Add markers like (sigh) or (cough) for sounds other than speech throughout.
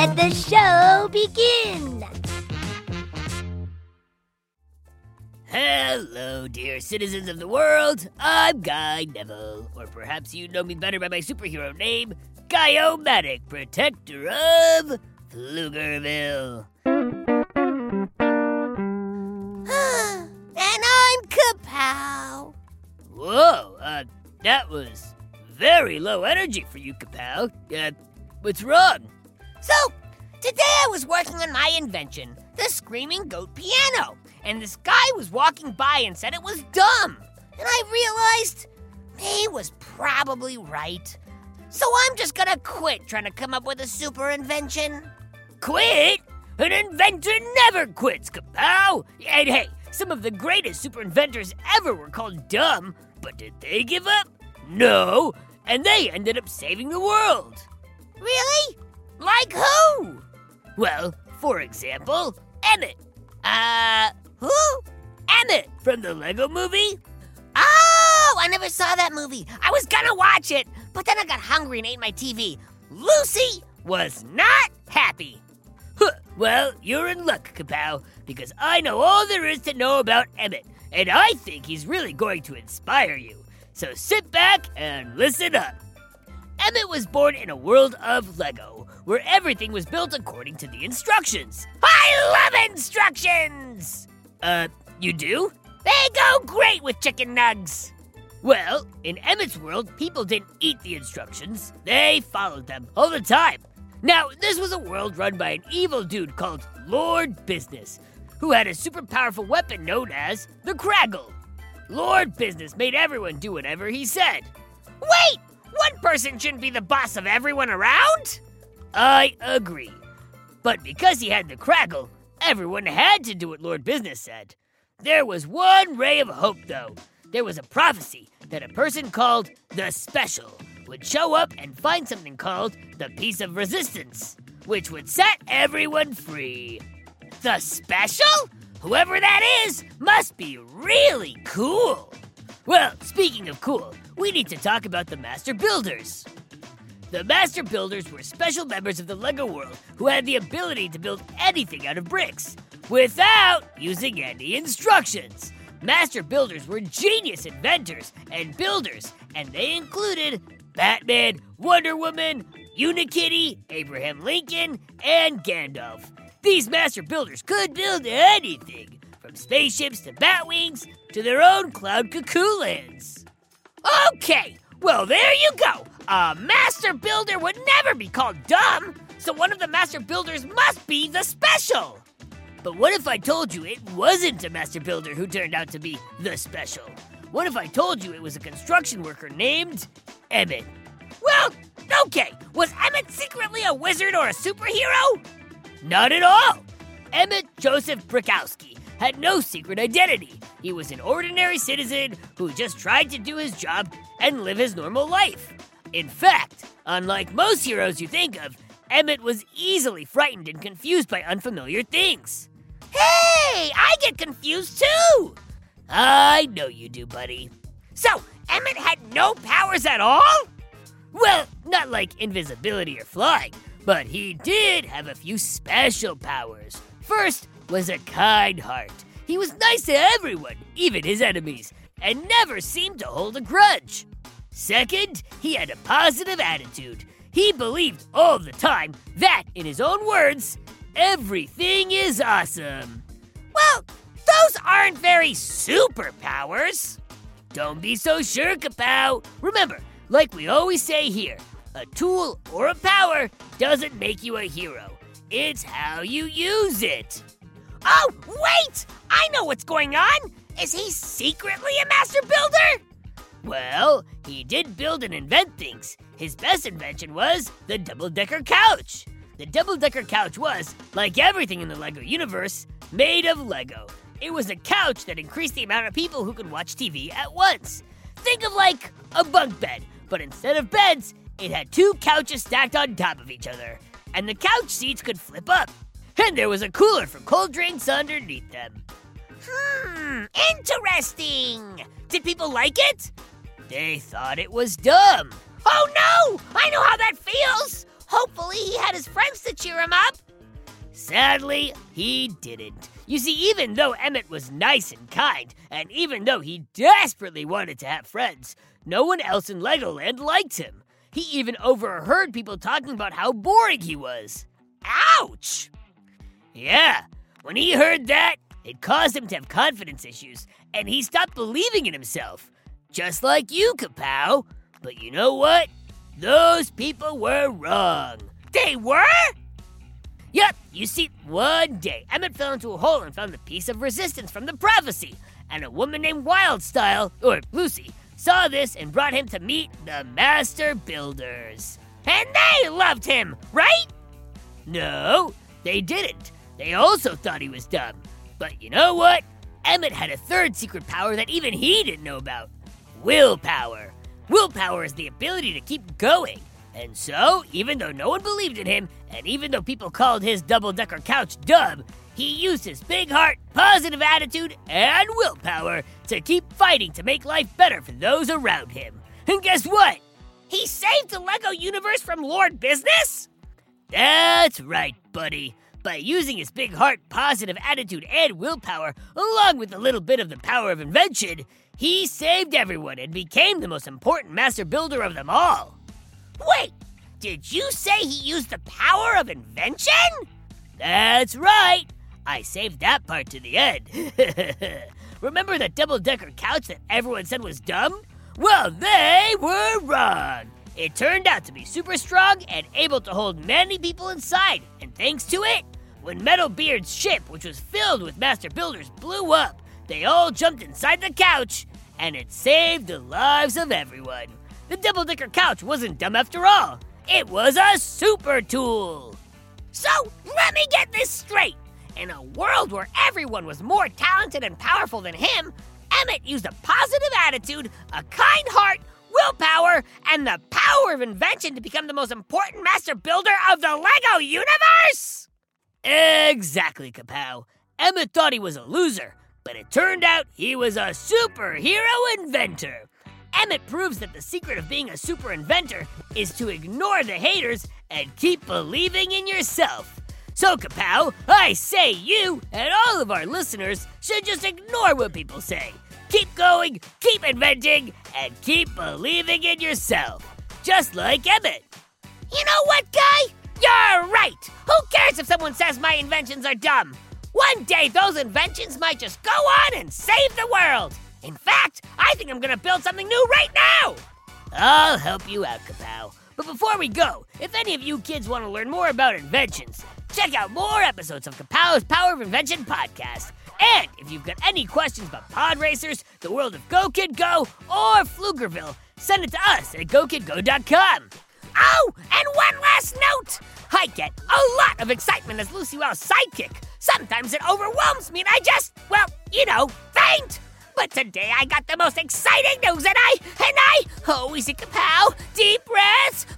Let the show begin. Hello, dear citizens of the world. I'm Guy Neville, or perhaps you know me better by my superhero name, Guy-O-Matic, protector of Pflugerville. (gasps) And I'm Kapow. Whoa, uh, that was very low energy for you, Kapow. Uh, what's wrong? So, was working on my invention, the Screaming Goat Piano, and this guy was walking by and said it was dumb. And I realized he was probably right. So I'm just gonna quit trying to come up with a super invention. Quit? An inventor never quits, Kapow! And hey, some of the greatest super inventors ever were called dumb, but did they give up? No, and they ended up saving the world. Really? Like who? Well, for example, Emmett. Uh, who? Emmett from the Lego movie. Oh, I never saw that movie. I was gonna watch it, but then I got hungry and ate my TV. Lucy was not happy. Huh, well, you're in luck, Kapow, because I know all there is to know about Emmett, and I think he's really going to inspire you. So sit back and listen up. Emmett was born in a world of Lego, where everything was built according to the instructions. I love instructions! Uh, you do? They go great with chicken nugs. Well, in Emmett's world, people didn't eat the instructions, they followed them all the time. Now, this was a world run by an evil dude called Lord Business, who had a super powerful weapon known as the Kragle. Lord Business made everyone do whatever he said. Wait, one person shouldn't be the boss of everyone around? I agree. But because he had the Kragle, everyone had to do what Lord Business said. There was one ray of hope, though. There was a prophecy that a person called the Special would show up and find something called the Piece of Resistance, which would set everyone free. The Special? Whoever that is must be really cool. Well, speaking of cool, we need to talk about the Master Builders. The Master Builders were special members of the LEGO world who had the ability to build anything out of bricks without using any instructions. Master Builders were genius inventors and builders, and they included Batman, Wonder Woman, Unikitty, Abraham Lincoln, and Gandalf. These Master Builders could build anything, from spaceships to batwings to their own cloud cuckoo lands. Okay, well, there you go. A master builder would never be called dumb, so one of the master builders must be the special. But what if I told you it wasn't a master builder who turned out to be the special? What if I told you it was a construction worker named Emmett? Well, okay. Was Emmett secretly a wizard or a superhero? Not at all. Emmett Joseph Brikowski had no secret identity. He was an ordinary citizen who just tried to do his job and live his normal life. In fact, unlike most heroes you think of, Emmett was easily frightened and confused by unfamiliar things. Hey, I get confused too. I know you do, buddy. So, Emmett had no powers at all? Well, not like invisibility or flying, but he did have a few special powers. First was a kind heart. He was nice to everyone, even his enemies, and never seemed to hold a grudge. Second, he had a positive attitude. He believed all the time that, in his own words, everything is awesome. Well, those aren't very superpowers. Don't be so sure, Kapow. Remember, like we always say here, a tool or a power doesn't make you a hero. It's how you use it. Oh, wait! I know what's going on! Is he secretly a master builder? Well, he did build and invent things. His best invention was the double decker couch. The double decker couch was, like everything in the LEGO universe, made of LEGO. It was a couch that increased the amount of people who could watch TV at once. Think of like a bunk bed, but instead of beds, it had two couches stacked on top of each other, and the couch seats could flip up. And there was a cooler for cold drinks underneath them. Hmm, interesting. Did people like it? They thought it was dumb. Oh no! I know how that feels! Hopefully, he had his friends to cheer him up. Sadly, he didn't. You see, even though Emmett was nice and kind, and even though he desperately wanted to have friends, no one else in Legoland liked him. He even overheard people talking about how boring he was. Ouch! Yeah, when he heard that, it caused him to have confidence issues, and he stopped believing in himself. Just like you, Kapow. But you know what? Those people were wrong. They were? Yep, you see, one day Emmett fell into a hole and found a piece of resistance from the prophecy, and a woman named Wildstyle, or Lucy, saw this and brought him to meet the Master Builders. And they loved him, right? No, they didn't. They also thought he was dumb. But you know what? Emmett had a third secret power that even he didn't know about willpower. Willpower is the ability to keep going. And so, even though no one believed in him, and even though people called his double decker couch dumb, he used his big heart, positive attitude, and willpower to keep fighting to make life better for those around him. And guess what? He saved the LEGO universe from Lord Business? That's right, buddy. By using his big heart, positive attitude, and willpower, along with a little bit of the power of invention, he saved everyone and became the most important master builder of them all. Wait, did you say he used the power of invention? That's right. I saved that part to the end. (laughs) Remember that double decker couch that everyone said was dumb? Well, they were wrong. It turned out to be super strong and able to hold many people inside, and thanks to it, when Metalbeard's ship, which was filled with master builders, blew up, they all jumped inside the couch, and it saved the lives of everyone. The double decker couch wasn't dumb after all, it was a super tool. So, let me get this straight. In a world where everyone was more talented and powerful than him, Emmett used a positive attitude, a kind heart, willpower, and the power of invention to become the most important master builder of the LEGO universe? Exactly, Kapow. Emmett thought he was a loser, but it turned out he was a superhero inventor. Emmett proves that the secret of being a super inventor is to ignore the haters and keep believing in yourself. So, Kapow, I say you and all of our listeners should just ignore what people say. Keep going, keep inventing, and keep believing in yourself. Just like Emmett. You know what, guy? You're right! Who cares if someone says my inventions are dumb? One day those inventions might just go on and save the world! In fact, I think I'm gonna build something new right now! I'll help you out, Kapow. But before we go, if any of you kids want to learn more about inventions, check out more episodes of Kapow's Power of Invention podcast. And if you've got any questions about pod racers, the world of Go Kid Go, or Pflugerville, send it to us at GoKidGo.com. Oh, and one last note! I get a lot of excitement as Lucy Wow's sidekick. Sometimes it overwhelms me and I just, well, you know, faint! But today I got the most exciting news and I, and I, oh, easy kapow, deep breaths, (laughs)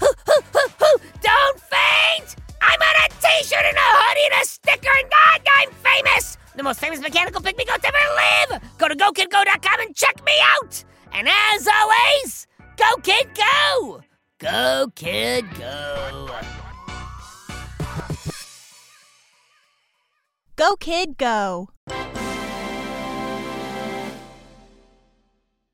don't faint! I'm on a t-shirt and a hoodie and a sticker and God, I'm famous! The most famous mechanical pygmy goat to ever live! Go to GoKidGo.com and check me out! And as always, Go Kid Go! Go, kid, go. Go, kid, go.